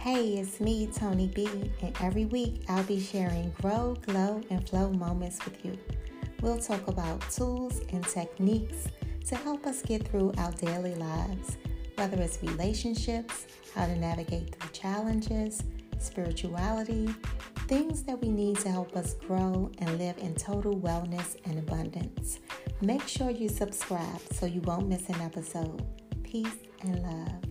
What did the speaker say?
Hey, it's me, Tony B, and every week I'll be sharing grow, glow, and flow moments with you. We'll talk about tools and techniques to help us get through our daily lives, whether it's relationships, how to navigate through challenges, spirituality, things that we need to help us grow and live in total wellness and abundance. Make sure you subscribe so you won't miss an episode. Peace and love.